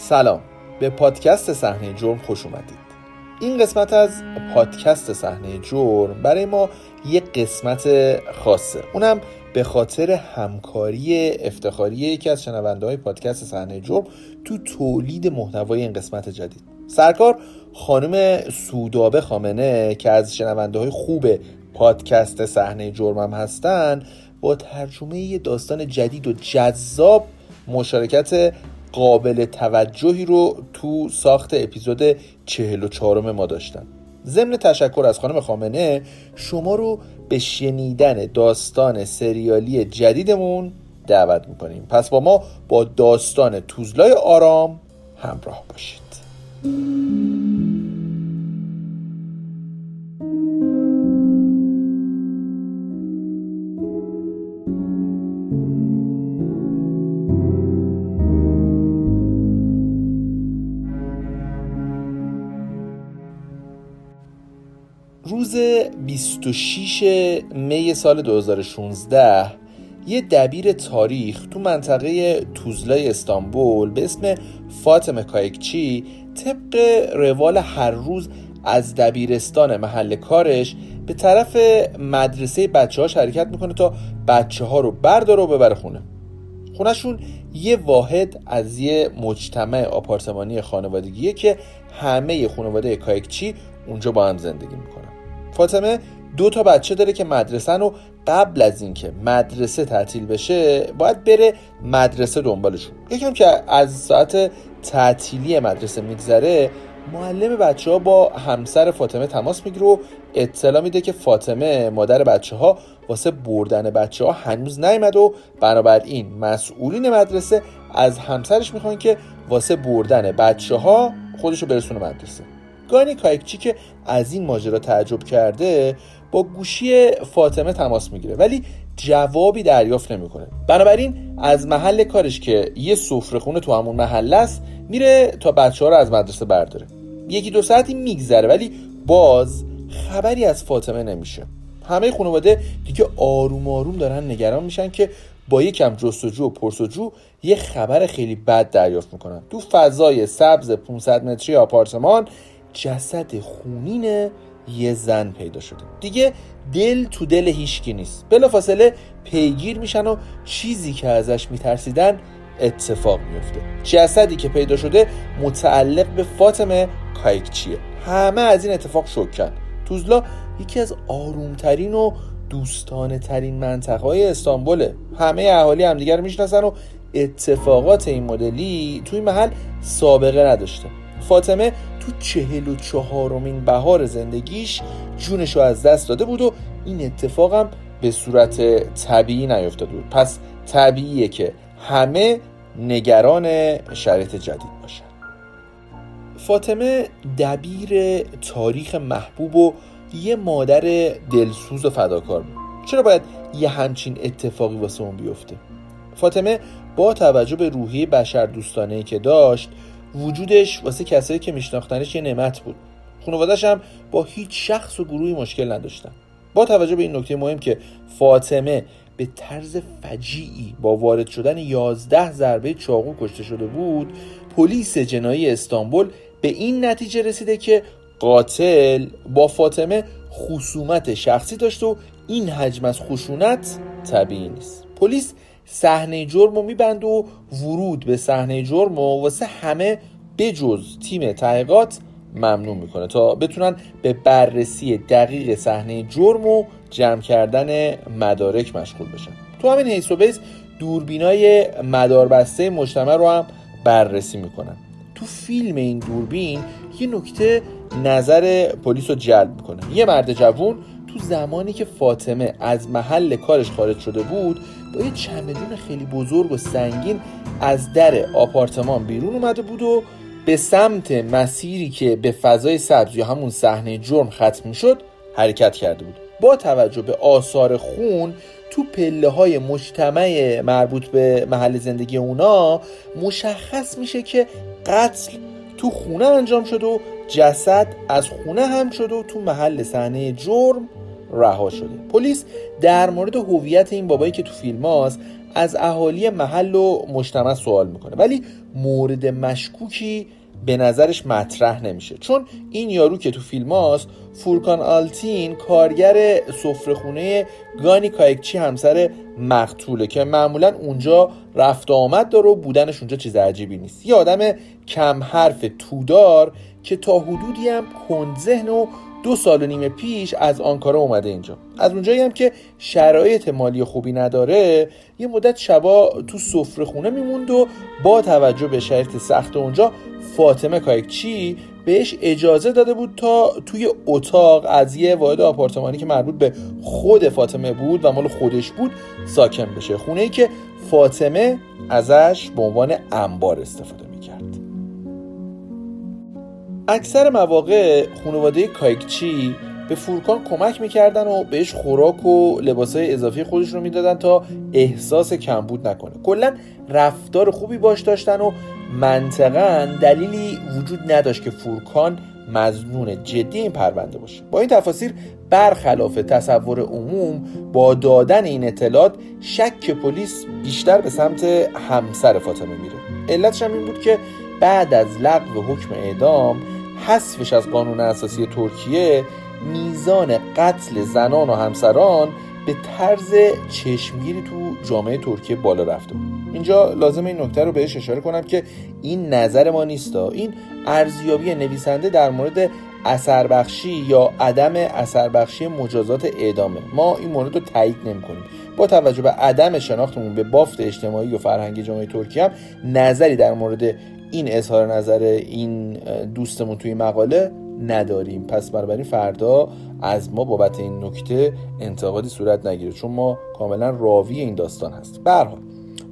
سلام. به پادکست صحنه جرم خوش اومدید. این قسمت از پادکست صحنه جرم برای ما یک قسمت خاصه. اونم به خاطر همکاری افتخاری یکی از شنونده های پادکست صحنه جرم تو تولید محتوای این قسمت جدید. سرکار خانم سودابه خامنه که از شنونده های خوب پادکست صحنه جرمم هستن با ترجمه داستان جدید و جذاب مشارکت قابل توجهی رو تو ساخت اپیزود 44 ما داشتن. ضمن تشکر از خانم خامنه شما رو به شنیدن داستان سریالی جدیدمون دعوت می‌کنیم. پس با ما با داستان توزلای آرام همراه باشید. روز 26 می سال 2016 یه دبیر تاریخ تو منطقه توزلای استانبول به اسم فاطمه کایکچی طبق روال هر روز از دبیرستان محل کارش به طرف مدرسه بچه ها حرکت می‌کنه تا بچه ها رو برداره و ببره خونه. خونهشون یه واحد از یه مجتمع آپارتمانی خانوادگیه که همه خانواده کایکچی اونجا با هم زندگی می‌کنن. فاطمه دو تا بچه داره که مدرسه رو قبل از اینکه مدرسه تعطیل بشه باید بره مدرسه دنبالشون. یکم که از ساعت تعطیلی مدرسه میگذره معلم بچه ها با همسر فاطمه تماس می‌گیره و اطلاع میده که فاطمه مادر بچه ها واسه بردن بچه ها هنوز نیمد و بنابراین مسئولین مدرسه از همسرش می‌خوان که واسه بردن بچه ها خودشو برسونه مدرسه. گانی کایکچی که از این ماجرا تعجب کرده با گوشی فاطمه تماس می‌گیره. ولی جوابی دریافت نمی‌کنه. بنابراین از محل کارش که یه سفره خونه تو همون محله است میره تا بچه ها رو از مدرسه برداره. یکی دو ساعتی میگذره ولی باز خبری از فاطمه نمیشه. همه خانواده دیگه آروم آروم دارن نگران میشن که با یکم جستجو و پرسجو یه خبر خیلی بد دریافت می‌کنن. تو فضای سبز 500 متری آپارتمان جسد خونین یه زن پیدا شده. دیگه دل تو دل هیچکی نیست. بلافاصله پیگیر میشن و چیزی که ازش میترسیدن اتفاق میفته. جسدی که پیدا شده متعلق به فاطمه کایکچیه. همه از این اتفاق شکن توزلا یکی از آرومترین و دوستانه ترین منطقه های استانبوله. همه اهالی همدیگر رو می‌شناسن و اتفاقات این مدلی توی محل سابقه نداشته. فاطمه تو چهل و چهارمین بهار زندگیش جونش رو از دست داده بود و این اتفاقم به صورت طبیعی نیفتاده بود. پس طبیعیه که همه نگران شرایط جدید باشن. فاطمه دبیر تاریخ محبوب و یه مادر دلسوز و فداکار بود. چرا باید یه همچین اتفاقی واسه اون بیفته؟ فاطمه با توجه به روحیه بشر دوستانه که داشت وجودش واسه کسایی که میشناختنش یه نعمت بود. خانوادش هم با هیچ شخص و گروهی مشکل نداشتن. با توجه به این نکته مهم که فاطمه به طرز فجیعی با وارد شدن 11 ضربه چاقو کشته شده بود پلیس جنایی استانبول به این نتیجه رسیده که قاتل با فاطمه خصومت شخصی داشت و این حجم از خشونت طبیعی نیست. پلیس صحنه جرم رو میبند و ورود به صحنه جرم و واسه همه بجز تیم تحقیقات ممنوع می‌کنه تا بتونن به بررسی دقیق صحنه جرم و جمع کردن مدارک مشغول بشن. تو همین حیث و بیس دوربینای مداربسته مجتمع رو هم بررسی می‌کنن. تو فیلم این دوربین یه نکته نظر پلیس رو جلب می‌کنه. یه مرد جوون تو زمانی که فاطمه از محل کارش خارج شده بود با یه چمدون خیلی بزرگ و سنگین از در آپارتمان بیرون اومده بود و به سمت مسیری که به فضای سبز یا همون صحنه جرم ختم شد حرکت کرده بود. با توجه به آثار خون تو پله های مجتمع مربوط به محل زندگی اونا مشخص میشه که قتل تو خونه انجام شده و جسد از خونه هم شده و تو محل صحنه جرم رها شده. پلیس در مورد هویت این بابایی که تو فیلم هاست از اهالی محل و مجتمع سوال می‌کنه. ولی مورد مشکوکی به نظرش مطرح نمیشه. چون این یارو که تو فیلم هاست فورکان آلتین کارگر سفرهخونه گانی کایکچی همسر مقتوله که معمولا اونجا رفت آمد داره و بودنش اونجا چیز عجیبی نیست. یه آدم کم حرف تودار که تا حدودی هم کندذهن و دو سال و نیم پیش از آنکارا اومده اینجا. از اونجایی هم که شرایط مالی خوبی نداره یه مدت شبا تو سفره خونه میموند و با توجه به شرایط سخت اونجا فاطمه کایکچی بهش اجازه داده بود تا توی اتاق از یه واحد آپارتمانی که مربوط به خود فاطمه بود و مال خودش بود ساکن بشه. خونه ای که فاطمه ازش به عنوان انبار استفاده می‌کرد. اکثر مواقع خانواده کایکچی به فورکان کمک می‌کردن و بهش خوراک و لباسای اضافی خودش رو می‌دادن تا احساس کمبود نکنه. کلا رفتار خوبی باش داشتن و منطقا دلیلی وجود نداشت که فورکان مزنون جدی این پرونده باشه. با این تفاصیل برخلاف تصور عموم با دادن این اطلاعات شک پلیس بیشتر به سمت همسر فاطمه میره. علتش هم این بود که بعد از لغو حکم اعدام حذفش از قانون اساسی ترکیه میزان قتل زنان و همسران به طرز چشمگیری تو جامعه ترکیه بالا رفته. بود اینجا لازم این نکته رو بهش اشاره کنم که این نظر ما نیستا. این ارزیابی نویسنده در مورد اثر بخشی یا عدم اثر بخشی مجازات اعدامه. ما این مورد رو تایید نمی کنیم با توجه به عدم شناختمون به بافت اجتماعی و فرهنگی جامعه ترکیه هم نظری در مورد این اظهار نظر این دوستمون توی مقاله نداریم. پس بنابراین فردا از ما بابت این نکته انتقادی صورت نگیره چون ما کاملا راوی این داستان هست به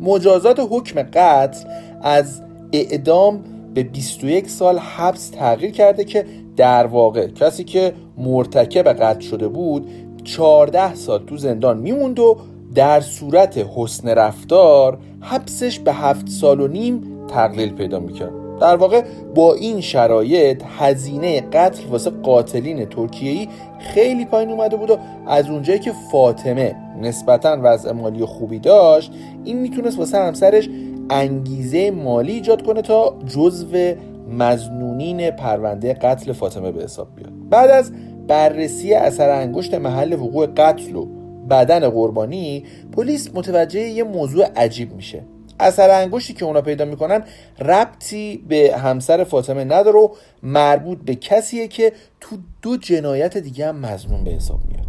مجازات حکم قتل از اعدام به 21 سال حبس تغییر کرده که در واقع کسی که مرتکب قتل شده بود 14 سال تو زندان میموند و در صورت حسن رفتار حبسش به 7 سال و نیم تقلیل پیدا می‌کرد. در واقع با این شرایط هزینه قتل واسه قاتلین ترکیه‌ای خیلی پایین اومده بود و از اونجایی که فاطمه نسبتا وضع مالی خوبی داشت این می‌تونست واسه همسرش انگیزه مالی ایجاد کنه تا جزو مزنونین پرونده قتل فاطمه به حساب بیاد. بعد از بررسی اثر انگشت محل وقوع قتل و بدن قربانی پلیس متوجه یه موضوع عجیب میشه. اثر انگشتی که اونا پیدا می‌کنن ربطی به همسر فاطمه نداره و مربوط به کسیه که تو دو جنایت دیگه هم مزنون به حساب میاد.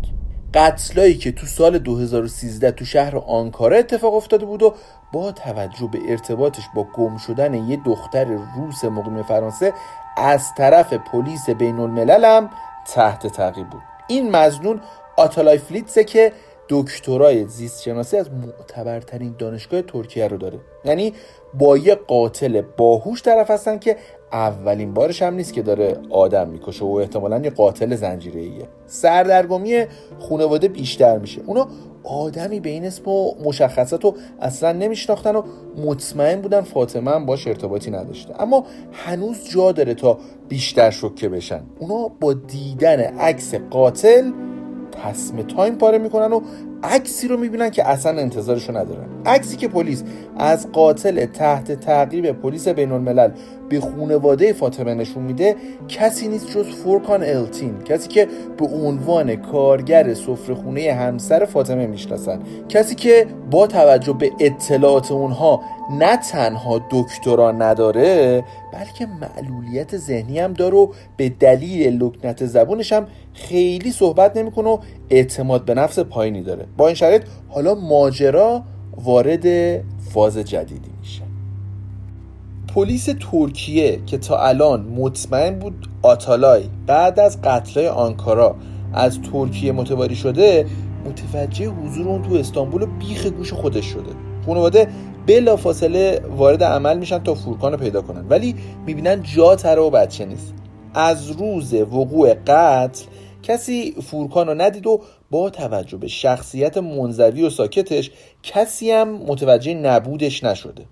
قتلایی که تو سال 2013 تو شهر آنکارا اتفاق افتاده بود و با توجه به ارتباطش با گم شدن یه دختر روس مقیم فرانسه از طرف پلیس بین الملل هم تحت تعقیب بود. این مزنون آتالای فلیتسه که دکترای زیست شناسی از معتبرترین دانشگاه ترکیه رو داره. یعنی با یه قاتل باهوش طرف هستن که اولین بارش هم نیست که داره آدم می‌کشه و احتمالا یه قاتل زنجیره ایه سردرگمی خانواده بیشتر میشه. اونا آدمی به این اسم و مشخصات رو اصلا نمیشناختن و مطمئن بودن فاطمه هم باش ارتباطی نداشته. اما هنوز جا داره تا بیشتر شوکه بشن. اونا با دیدن عکس قاتل تصم تایم پاره می‌کنن و عکسی رو می‌بینن که اصلا انتظارشو ندارن. عکسی که پلیس از قاتل تحت تعقیب پلیس بین الملل به خونواده فاطمه نشون میده کسی نیست جز فورکان آلتین کسی که به عنوان کارگر خونه همسر فاطمه می‌شناسن. کسی که با توجه به اطلاعات اونها نه تنها دکترا نداره بلکه معلولیت ذهنی هم داره و به دلیل لکنت زبونش هم خیلی صحبت نمی‌کنه و اعتماد به نفس پایینی داره. با این شرایط حالا ماجرا وارد فاز جدیدی میشه. پلیس ترکیه که تا الان مطمئن بود آتالای بعد از قتلای آنکارا از ترکیه متواری شده متوجه حضور اون تو استانبول و بیخ گوش خودش شده. خانواده بلا فاصله وارد عمل میشن تا فورکان رو پیدا کنن. ولی می‌بینن جا تره و بچه نیست. از روز وقوع قتل کسی فورکان رو ندید و با توجه به شخصیت منزوی و ساکتش کسی هم متوجه نبودش نشده.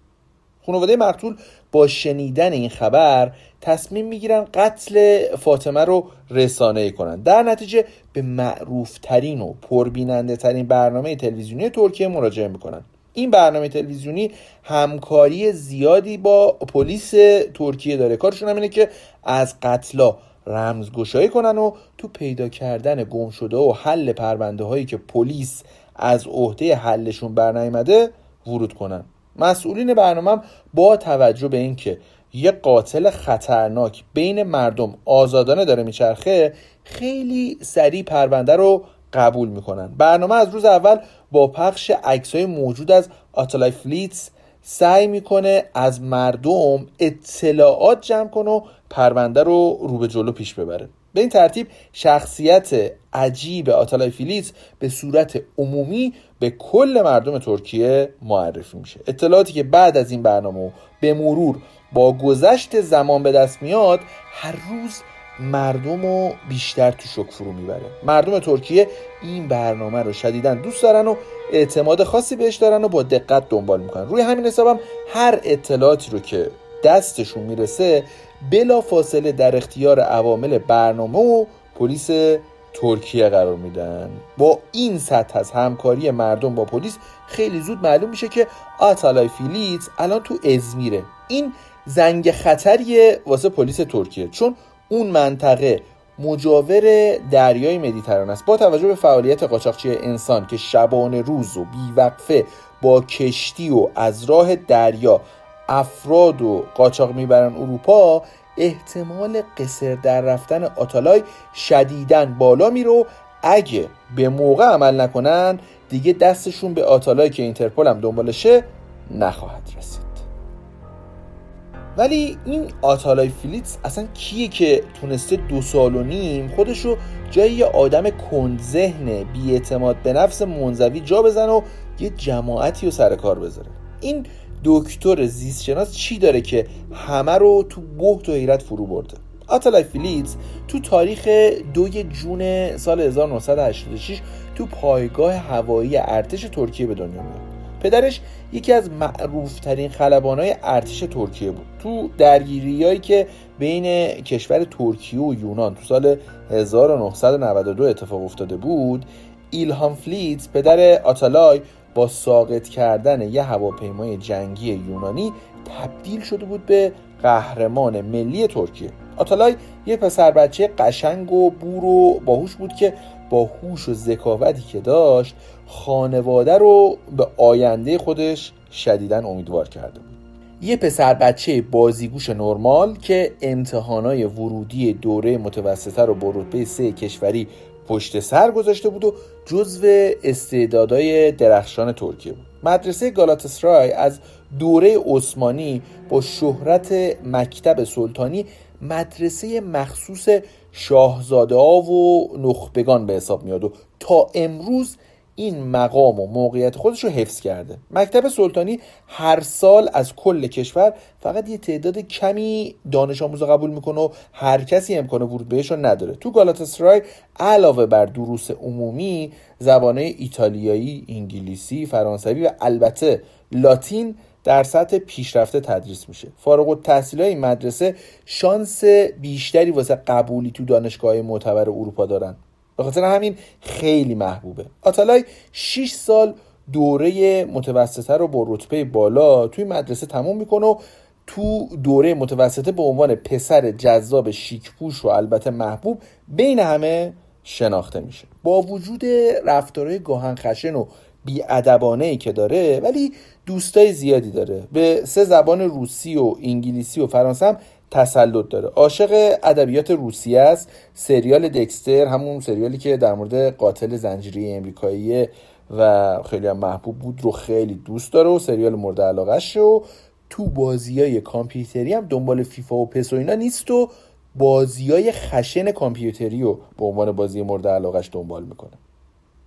خانواده مقتول با شنیدن این خبر تصمیم می‌گیرن قتل فاطمه رو رسانه کنند در نتیجه به معروف ترین و پربیننده ترین برنامه تلویزیونی ترکیه مراجعه می‌کنن. این برنامه تلویزیونی همکاری زیادی با پلیس ترکیه داره. کارشون هم اینه که از قتلا رمزگشایی کنن و تو پیدا کردن گم شده و حل پرونده هایی که پلیس از عهده حلشون برنیامده ورود کنن. مسئولین برنامه با توجه به اینکه یه قاتل خطرناک بین مردم آزادانه داره میچرخه خیلی سریع پرونده رو قبول می‌کنن. برنامه از روز اول با پخش عکسای موجود از آتالای فلیتس سعی می‌کنه از مردم اطلاعات جمع کنه و پرونده رو رو به جلو پیش ببره. به این ترتیب شخصیت عجیب آتالای فیلیتس به صورت عمومی به کل مردم ترکیه معرفی میشه. اطلاعاتی که بعد از این برنامه به مرور با گذشت زمان به دست میاد هر روز مردم رو بیشتر تو شک فرو می‌بره. مردم ترکیه این برنامه رو شدیدا دوست دارن و اعتماد خاصی بهش دارن و با دقت دنبال می‌کنن. روی همین حسابم هر اطلاعاتی رو که دستشون می‌رسه بلا فاصله در اختیار عوامل برنامه و پلیس ترکیه قرار میدن. با این سطح از همکاری مردم با پلیس خیلی زود معلوم میشه که آتالای فیلیت الان تو ازمیره. این زنگ خطریه واسه پلیس ترکیه. چون اون منطقه مجاور دریای مدیترانه است. با توجه به فعالیت قاچاقچی انسان که شبانه روز و بیوقفه با کشتی و از راه دریا افراد و قاچاق می‌برن اروپا احتمال قصر در رفتن آتالای شدیدن بالا میره اگه به موقع عمل نکنن دیگه دستشون به آتالای که اینترپول هم دنبالشه نخواهد رسید. ولی این آتالای فیلیتس اصلا کیه که تونسته دو سال و نیم خودشو جای یه آدم کندذهن بیاعتماد به نفس منزوی جا بزن و یه جماعتی رو سر کار بذاره. این دکتر زیستشناس چی داره که همه رو تو بهت و حیرت فرو برده؟ آتالای فیلیز تو تاریخ دوی June سال 1986 تو پایگاه هوایی ارتش ترکیه به دنیا میاد. پدرش یکی از معروفترین خلبانهای ارتش ترکیه بود. تو درگیریایی که بین کشور ترکیه و یونان تو سال 1992 اتفاق افتاده بود ایلهام فیلیز پدر آتالای با ساقط کردن یه هواپیمای جنگی یونانی تبدیل شده بود به قهرمان ملی ترکیه. آتالای یه پسر بچه قشنگ و بور و باهوش بود که با هوش و ذکاوتی که داشت خانواده رو به آینده خودش شدیدا امیدوار کرده بود. یه پسر بچه بازیگوش نرمال که امتحانای ورودی دوره متوسطه رو با رتبه سه کشوری پشت سر گذاشته بود و جزو استعدادهای درخشان ترکیه بود. مدرسه گالاتسرای از دوره عثمانی با شهرت مکتب سلطانی مدرسه مخصوص شاهزاده ها و نخبگان به حساب میاد و تا امروز این مقام و موقعیت خودش رو حفظ کرده. مکتب سلطانی هر سال از کل کشور فقط یه تعداد کمی دانش آموز قبول می‌کنه و هر کسی امکان ورود بهش رو نداره. تو گالاتاسرای علاوه بر دروس عمومی زبانه ایتالیایی، انگلیسی، فرانسوی و البته لاتین در سطح پیشرفته تدریس میشه. فارغ التحصیل این مدرسه شانس بیشتری واسه قبولی تو دانشگاه معتبر اروپا دارن. به خاطر همین خیلی محبوبه. آتالای 6 سال دوره متوسطه رو با رتبه بالا توی مدرسه تموم می‌کنه و تو دوره متوسطه به عنوان پسر جذاب شیکپوش و البته محبوب بین همه شناخته میشه. با وجود رفتارهای گاهن خشن و بیادبانه ای که داره ولی دوستای زیادی داره. به سه زبان روسی و انگلیسی و فرانسه هم تسلط داره. عاشق ادبیات روسی است. سریال دکستر همون سریالی که در مورد قاتل زنجیری امریکایی و خیلی هم محبوب بود رو خیلی دوست داره و سریال مورد علاقه و تو بازی های کامپیوتری هم دنبال فیفا و پس و اینا نیست و بازی های خشن کامپیوتری رو به عنوان بازی مورد علاقش دنبال می‌کنه.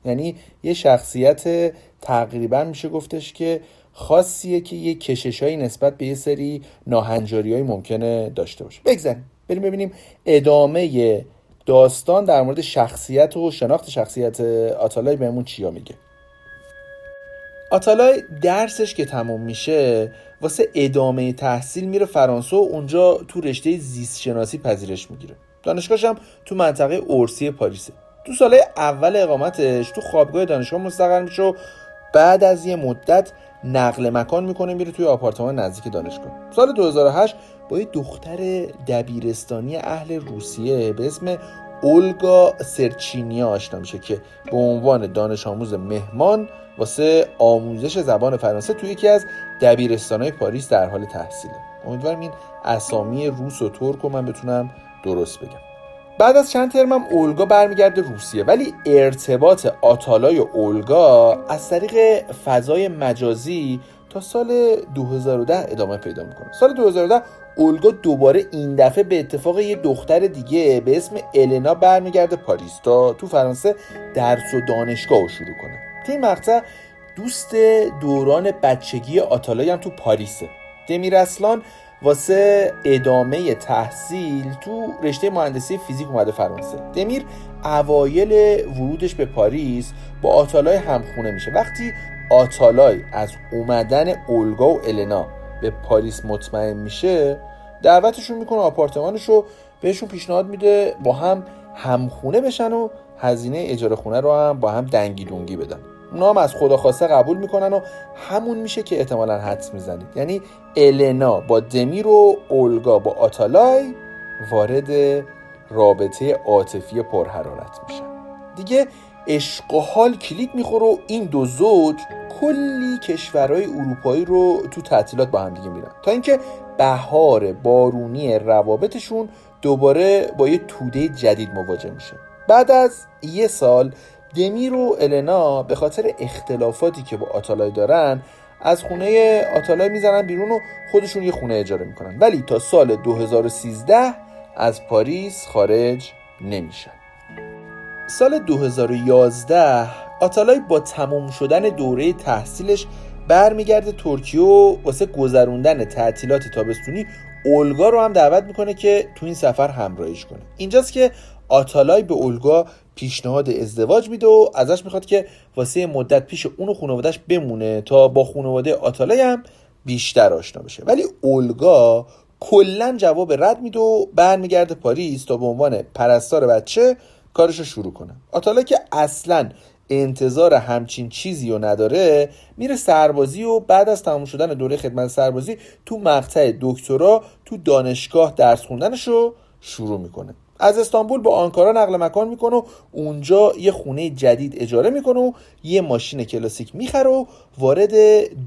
یعنی یه شخصیت تقریبا میشه گفتش که خاصیه که یه کشش نسبت به یه سری ناهنجاری های ممکنه داشته باشه. بگذاریم. بریم ببینیم ادامه داستان در مورد شخصیت و شناخت شخصیت آتالای بهمون چیا میگه. آتالای درسش که تموم میشه واسه ادامه تحصیل میره فرانسه و اونجا تو رشته زیست شناسی پذیرش می‌گیره. دانشگاهش هم تو منطقه اورسی پاریسه. تو ساله اول اقامتش تو خوابگاه دانشگاه مستقر میشه و بعد از یه مدت نقل مکان می‌کنه میره توی آپارتمان نزدیک دانشگاه. سال 2008 با یه دختر دبیرستانی اهل روسیه به اسم اولگا سرچینیا آشنا میشه که به عنوان دانش آموز مهمان واسه آموزش زبان فرانسه توی یکی از دبیرستانهای پاریس در حال تحصیله. امیدوارم این اسامی روس و ترک رو من بتونم درست بگم. بعد از چند ترمم اولگا برمیگرده روسیه ولی ارتباط آتالای اولگا از طریق فضای مجازی تا سال 2010 ادامه پیدا می‌کنه. سال 2010 اولگا دوباره این دفعه به اتفاق یه دختر دیگه به اسم النا برمیگرده پاریس تا تو فرانسه درس و دانشگاه رو شروع کنه. تو این مقطع دوست دوران بچگی آتالای هم تو پاریسه. دمیر اصلان واسه ادامه تحصیل تو رشته مهندسی فیزیک اومده فرانسه. دمیر اوایل ورودش به پاریس با آتالای همخونه میشه. وقتی آتالای از اومدن اولگا و النا به پاریس مطمئن میشه دعوتشون می‌کنه آپارتمانش رو بهشون پیشنهاد میده با هم همخونه بشن و هزینه اجاره خونه رو هم با هم دنگی دونگی بدن. اونا هم از خدا خواسته قبول می‌کنن و همون میشه که احتمالا حدس می‌زنید یعنی النا با دمیر و اولگا با آتالای وارد رابطه عاطفی پرحرارت میشن. دیگه عشق و حال کلید می‌خوره و این دو زوج کلی کشورهای اروپایی رو تو تعطیلات با هم دیگه میرن تا اینکه بهار بارونی روابطشون دوباره با یه توده جدید مواجه میشه. بعد از یه سال دمیر و النا به خاطر اختلافاتی که با آتالای دارن از خونه آتالای می‌زنن بیرون و خودشون یه خونه اجاره می‌کنن. ولی تا سال 2013 از پاریس خارج نمیشن. سال 2011 آتالای با تموم شدن دوره تحصیلش برمیگرده ترکیه و واسه گذروندن تعطیلات تابستونی اولگا رو هم دعوت می‌کنه که تو این سفر همراهیش کنه. اینجاست که آتالای به اولگا پیشنهاد ازدواج میده و ازش می‌خواد که واسه مدت پیش اون و خانوادهش بمونه تا با خانواده آتالای هم بیشتر آشنا بشه. ولی اولگا کلا جواب رد میده و برمیگرده پاریس تا به عنوان پرستار بچه کارش رو شروع کنه. آتالای که اصلا انتظار همچین چیزی رو نداره میره سربازی و بعد از تمام شدن دوره خدمت سربازی تو مقطع دکترا تو دانشگاه درس خوندنش رو شروع می‌کنه. از استانبول با آنکارا نقل مکان می‌کنه و اونجا یه خونه جدید اجاره می‌کنه و یه ماشین کلاسیک می‌خره و وارد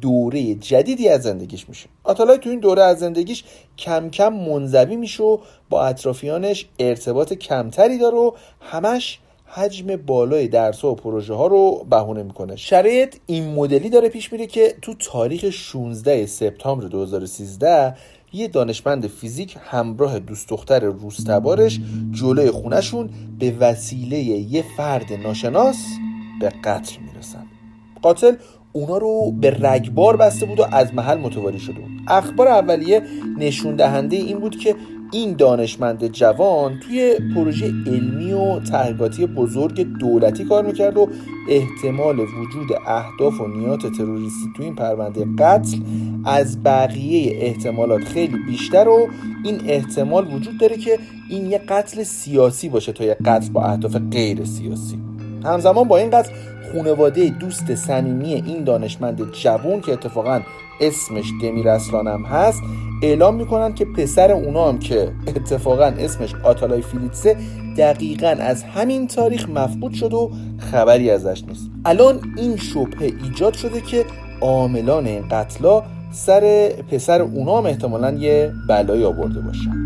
دوره جدیدی از زندگیش میشه. آتالای تو این دوره از زندگیش کم کم منزوی میشه و با اطرافیانش ارتباط کمتری داره و همش حجم بالای درس و پروژه ها رو بهونه می‌کنه. شرایط این مدلی داره پیش میره که تو تاریخ 16 سپتامبر 2013 یه دانشمند فیزیک همراه دوست دختر روستبارش جلوی خونشون به وسیله یه فرد ناشناس به قتل می‌رسن. قاتل اونا رو به رگبار بسته بود و از محل متواری شده بود. اخبار اولیه نشون دهنده این بود که این دانشمند جوان توی پروژه علمی و تحقیقاتی بزرگ دولتی کار می‌کرد و احتمال وجود اهداف و نیات تروریستی توی این پرونده قتل از بقیه احتمالات خیلی بیشتر و این احتمال وجود داره که این یه قتل سیاسی باشه تا یه قتل با اهداف غیر سیاسی. همزمان با این قتل خونواده دوست صمیمی این دانشمند جوان که اتفاقا اسمش دمیر اصلان هم هست اعلام می‌کنن که پسر اونا هم که اتفاقا اسمش آتالای فیلیتسه دقیقا از همین تاریخ مفقود شد و خبری ازش نیست. الان این شبهه ایجاد شده که عاملان این قتلا سر پسر اونا هم احتمالا یه بلایی آورده باشن.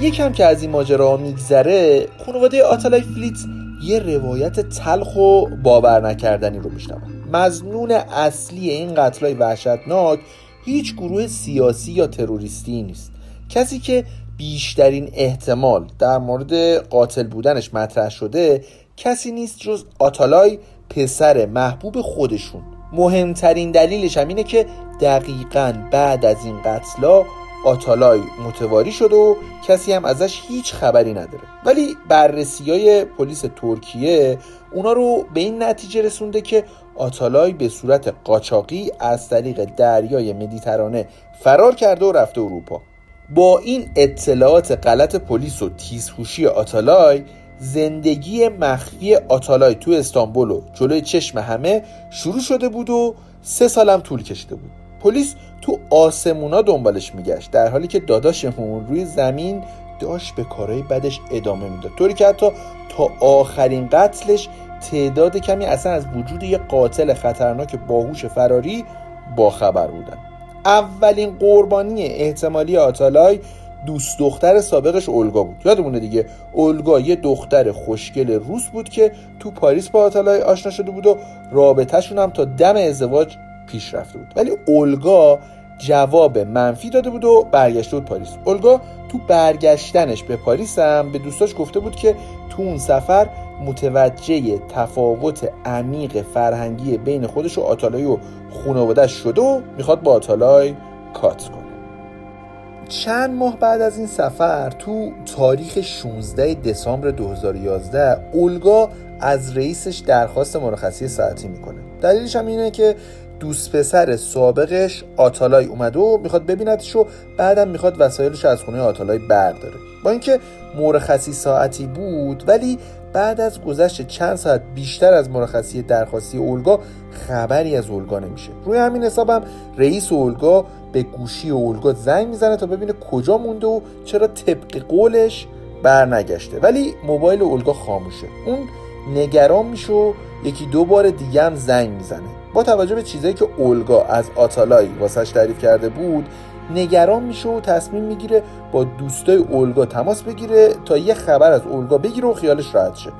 یکم که از این ماجرا میگذره خانواده آتالای فلیتس یه روایت تلخ و باور نکردنی رو میشنون مزنون اصلی این قتلای وحشتناک هیچ گروه سیاسی یا تروریستی نیست. کسی که بیشترین احتمال در مورد قاتل بودنش مطرح شده کسی نیست جز آتالای پسر محبوب خودشون. مهمترین دلیلش هم اینه که دقیقا بعد از این قتلا آتالای متواری شد و کسی هم ازش هیچ خبری نداره. ولی بررسی های پلیس ترکیه اونا رو به این نتیجه رسونده که آتالای به صورت قاچاقی از طریق دریای مدیترانه فرار کرده و رفته اروپا. با این اطلاعات غلط پلیس و تیزهوشی آتالای زندگی مخفی آتالای تو استانبول و جلوی چشم همه شروع شده بود و سه سالم طول کشیده بود. پلیس تو آسمونا دنبالش میگشت در حالی که داداشمون روی زمین داشت به کارهای بدش ادامه می‌داد. طوری که حتی تا آخرین قتلش تعداد کمی اصلا از وجود یه قاتل خطرناک باهوش فراری باخبر بودن. اولین قربانی احتمالی آتالای دوست دختر سابقش اولگا بود. یادمونه دیگه؟ اولگا یه دختر خوشگل روس بود که تو پاریس با آتالای آشنا شده بود و رابطهشون هم تا دم ازدواج پیش رفته بود. ولی اولگا جواب منفی داده بود و برگشته بود پاریس. اولگا تو برگشتنش به پاریس هم به دوستاش گفته بود که تو اون سفر متوجه تفاوت عمیق فرهنگی بین خودش و آتالای و خانوادهش شده و می‌خواد با آتالای کات کنه. چند ماه بعد از این سفر تو تاریخ 16 دسامبر 2011 اولگا از رئیسش درخواست مرخصی ساعتی می‌کنه. دلیلش هم اینه که دوست پسر سابقش آتالای اومده و می‌خواد ببیندش و بعدم می‌خواد وسایلش از خونه آتالای برداره. با اینکه مرخصی ساعتی بود ولی بعد از گذشت چند ساعت بیشتر از مرخصی درخواستی اولگا خبری از اولگا نمیشه. روی همین حسابم رئیس اولگا به گوشی اولگا زنگ می‌زنه تا ببینه کجا مونده و چرا طبق قولش برنگشته. ولی موبایل اولگا خاموشه. اون نگران میشه و یکی دو بار دیگه هم زنگ می‌زنه. با توجه به چیزایی که اولگا از آتالای واسش تعریف کرده بود نگران میشه و تصمیم می‌گیره با دوستای اولگا تماس بگیره تا یه خبر از اولگا بگیره و خیالش راحت شه.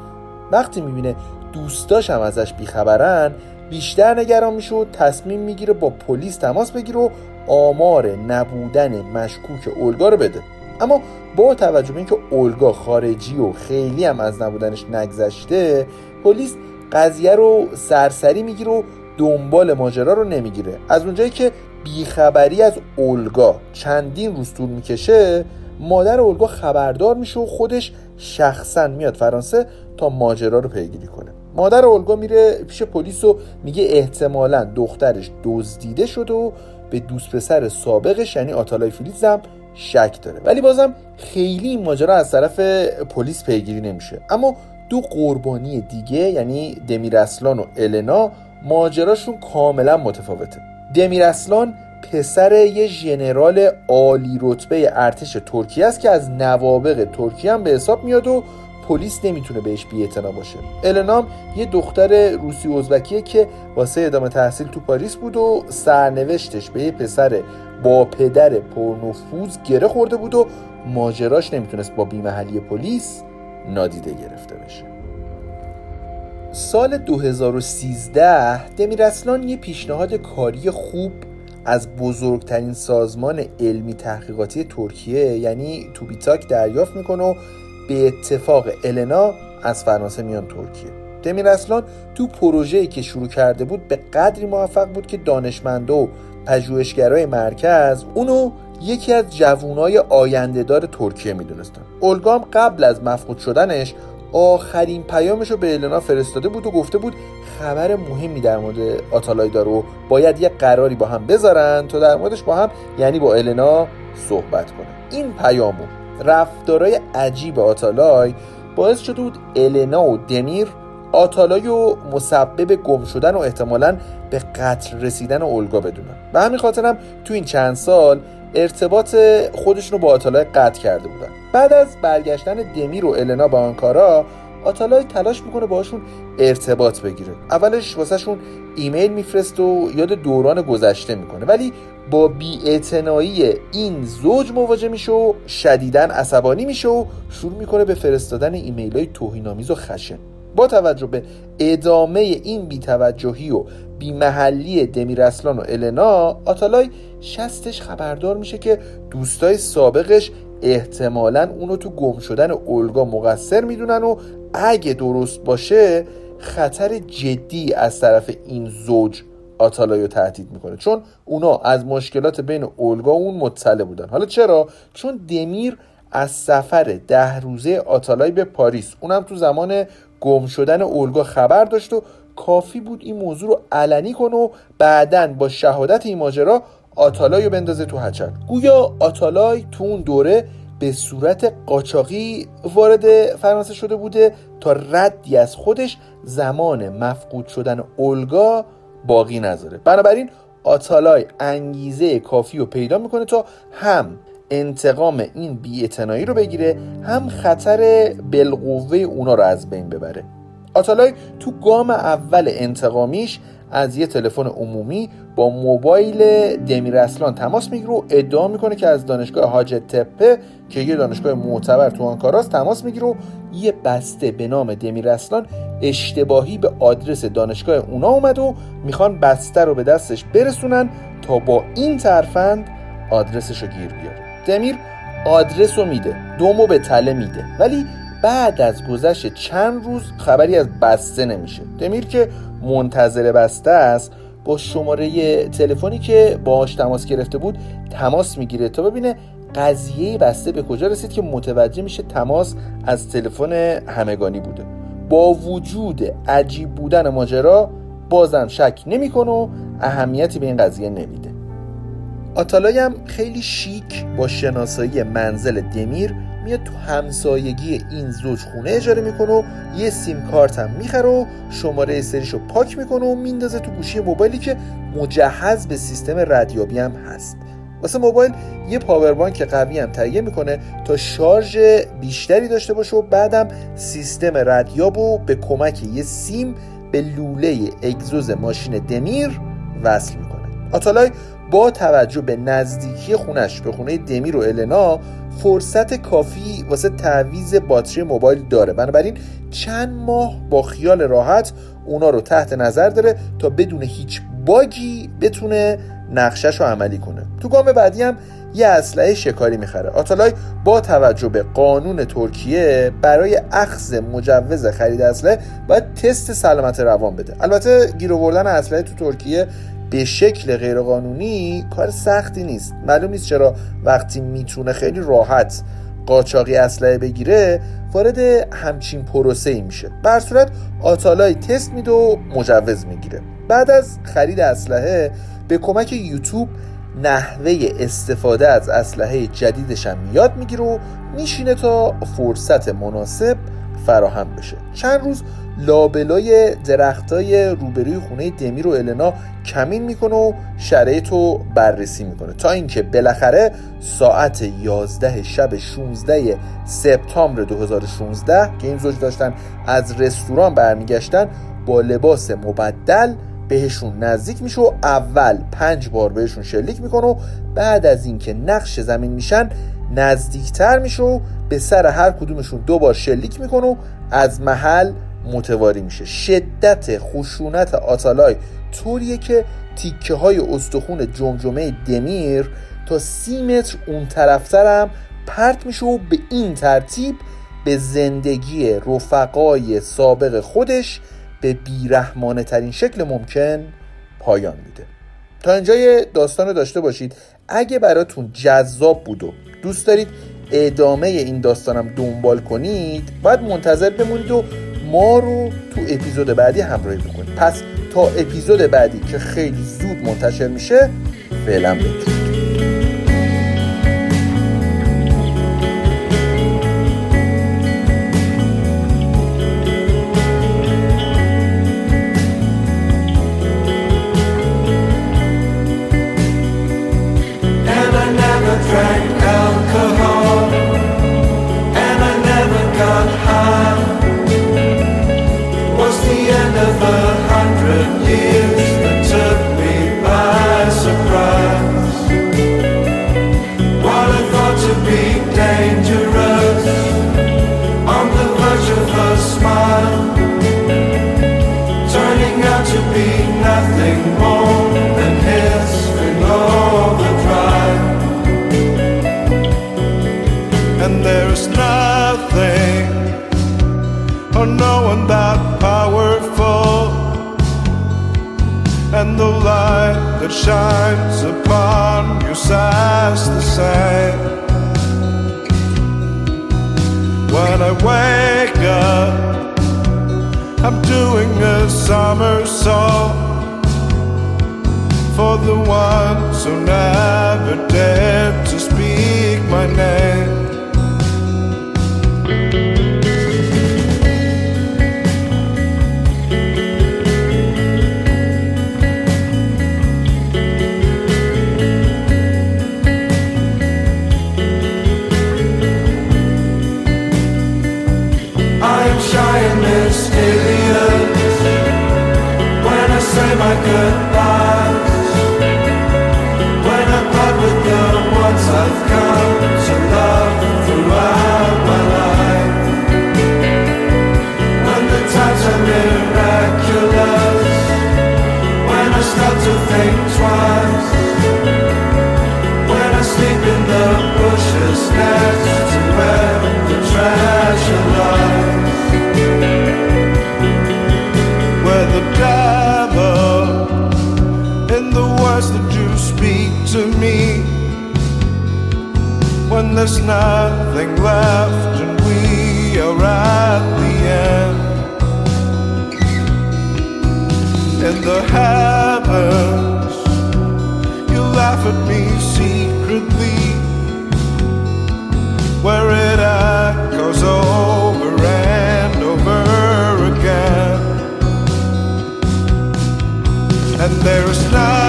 وقتی می‌بینه دوستاش هم ازش بیخبرن بیشتر نگران میشه و تصمیم می‌گیره با پلیس تماس بگیره و آمار نبودن مشکوک اولگا رو بده. اما با توجه به اینکه اولگا خارجی و خیلی هم از نبودنش نگذشته پلیس قضیه رو سرسری می‌گیره و دنبال ماجرا رو نمی‌گیره. از اونجایی که بیخبری از اولگا چندین روز طول می‌کشه مادر اولگا خبردار میشه و خودش شخصا میاد فرانسه تا ماجرا رو پیگیری کنه. مادر اولگا میره پیش پلیس و میگه احتمالا دخترش دزدیده شده و به دوست پسر سابقش یعنی آتالای فیلیزم شک داره. ولی بازم خیلی این ماجرا از طرف پلیس پیگیری نمیشه. اما دو قربانی دیگه یعنی دمیر اصلان و النا ماجراشون کاملا متفاوته. دمیر اصلان پسر یه ژنرال عالی رتبه ارتش ترکیه است که از نوابق ترکیه هم به حساب میاد و پلیس نمی‌تونه بهش بی باشه. النام یه دختر روسی ازبکیه که واسه ادامه تحصیل تو پاریس بود و سرنوشتش به یه پسر با پدر پرنفوذ گره خورده بود و ماجراش نمی‌تونست با بیمحلی پلیس نادیده گرفته بشه. سال 2013 دمیرسلان یه پیشنهاد کاری خوب از بزرگترین سازمان علمی تحقیقاتی ترکیه یعنی توبیتاک دریافت می‌کنه و به اتفاق النا از فرانسه میان ترکیه. دمیر اصلان تو پروژه‌ای که شروع کرده بود به قدری موفق بود که دانشمنده و پژوهشگرای مرکز اونو یکی از جوونای آیندهدار ترکیه می‌دونستن. اولگام قبل از مفقود شدنش آخرین پیامش رو به النا فرستاده بود و گفته بود خبر مهمی در مورد آتالای داره و باید یه قراری با هم بذارن تا در موردش با هم یعنی با النا صحبت کنه. این پیامو رفتارای عجیب آتالای باعث شده بود النا و دمیر آتالای و مسبب گم شدن و احتمالا به قتل رسیدن اولگا بدونن. به همین خاطرم تو این چند سال ارتباط خودشون رو با آتالای قطع کرده بودن. بعد از برگشتن دمیر و النا به آنکارا آتالای تلاش می‌کنه باشون ارتباط بگیره. اولش واسهشون ایمیل میفرست و یاد دوران گذشته می‌کنه. ولی با بیاعتنایی این زوج مواجه میشه و شدیدن عصبانی میشه و شروع می‌کنه به فرستادن ایمیل های توهینآمیز و خشن. با توجه به ادامه این بیتوجهی و بیمحلی دمیر اصلان و النا آتالای شستش خبردار میشه که دوستای سابقش احتمالا اونو تو گم شدن اولگا مقصر می‌دونن و اگه درست باشه خطر جدی از طرف این زوج آتالای رو تهدید می‌کنه. چون اونا از مشکلات بین اولگا و اون مطلع بودن. حالا چرا؟ چون دمیر از سفر ده روزه آتالای به پاریس اونم تو زمان گم شدن اولگا خبر داشت و کافی بود این موضوع رو علنی کنه و بعدا با شهادت این ماجرا آتالای رو بندازه تو هچل. گویا آتالای تو اون دوره به صورت قاچاقی وارد فرانسه شده بوده تا ردی از خودش زمان مفقود شدن اولگا باقی نذاره. بنابراین آتالای انگیزه کافی رو پیدا می‌کنه تا هم انتقام این بیاعتنایی رو بگیره هم خطر بالقوه اونا رو از بین ببره. آتالای تو گام اول انتقامیش از یه تلفن عمومی با موبایل دمیر اصلان تماس می‌گیره و ادعا می‌کنه که از دانشگاه حاجت تپه که یه دانشگاه معتبر تو آنکاراست تماس می‌گیره و یه بسته به نام دمیر اصلان اشتباهی به آدرس دانشگاه اونا اومد و می‌خوان بسته رو به دستش برسونن تا با این ترفند آدرسش رو گیر بیاره. دمیر آدرس رو میده دومو به تله میده ولی بعد از گذشت چند روز خبری از بسته نمیشه. دمیر که منتظر بسته است با شماره تلفنی که باهاش تماس گرفته بود تماس می‌گیره تا ببینه قضیه بسته به کجا رسید که متوجه میشه تماس از تلفن همگانی بوده. با وجود عجیب بودن ماجرا بازم شک نمی‌کنه و اهمیتی به این قضیه نمیده. آتالای هم خیلی شیک با شناسایی منزل دمیر میاد تو همسایگی این زوج خونه اجاره می‌کنه و یه سیم کارت هم می‌خره و شماره سریشو پاک می‌کنه و میندازه تو گوشی موبایلی که مجهز به سیستم ردیابی هم هست. واسه موبایل یه پاوربانک قوی هم تهیه می‌کنه تا شارژ بیشتری داشته باشه و بعدم سیستم ردیاب و به کمک یه سیم به لوله اگزوز ماشین دمیر وصل می‌کنه. آتالای با توجه به نزدیکی خونش به خونه دمیر و النا فرصت کافی واسه تعویز باتری موبایل داره. بنابراین چند ماه با خیال راحت اونا رو تحت نظر داره تا بدون هیچ باگی بتونه نقشش رو عملی کنه. تو گام بعدی هم یه اسلحه شکاری می‌خره. آتالای با توجه به قانون ترکیه برای اخذ مجوز خرید اسلحه باید تست سلامت روان بده. البته گیر آوردن اسلحه تو ترکیه به شکل غیرقانونی کار سختی نیست. معلوم نیست چرا وقتی می‌تونه خیلی راحت قاچاقی اسلحه بگیره وارد همچین پروسه ای میشه بر صورت آتالای تست میده و مجوز می‌گیره. بعد از خرید اسلحه به کمک یوتیوب نحوه استفاده از اسلحه جدیدش هم یاد می‌گیره و میشینه تا فرصت مناسب فراهم بشه. چند روز لابلای درختای روبروی خونه دمیر و النا کمین می‌کنه و شرایط رو بررسی می‌کنه. تا اینکه بالاخره ساعت 11 شب 16 سپتامبر 2016 که این زوج داشتن از رستوران برمیگشتن با لباس مبدل بهشون نزدیک میشه و اول پنج بار بهشون شلیک می‌کنه و بعد از اینکه نقش زمین میشن نزدیکتر میشه و به سر هر کدومشون دو بار شلیک می‌کنه و از محل متواری میشه. شدت خشونت آتالای طوریه که تیکه های استخون جمجمه دمیر تا سی متر اون طرفتر پرت میشه و به این ترتیب به زندگی رفقای سابق خودش به بیرحمانه ترین شکل ممکن پایان میده. تا اینجای داستان رو داشته باشید. اگه براتون جذاب بود و دوست دارید ادامه این داستانم دنبال کنید باید منتظر بمونید و رو تو اپیزود بعدی همراهی بکنید. پس تا اپیزود بعدی که خیلی زود منتشر میشه فعلا light that shines upon you says the same. When I wake up, I'm doing a somersault for the ones who never dared to speak my name. there's nothing left, and we are at the end. In the heavens, you laugh at me secretly, where it echoes over and over again. And there is nothing.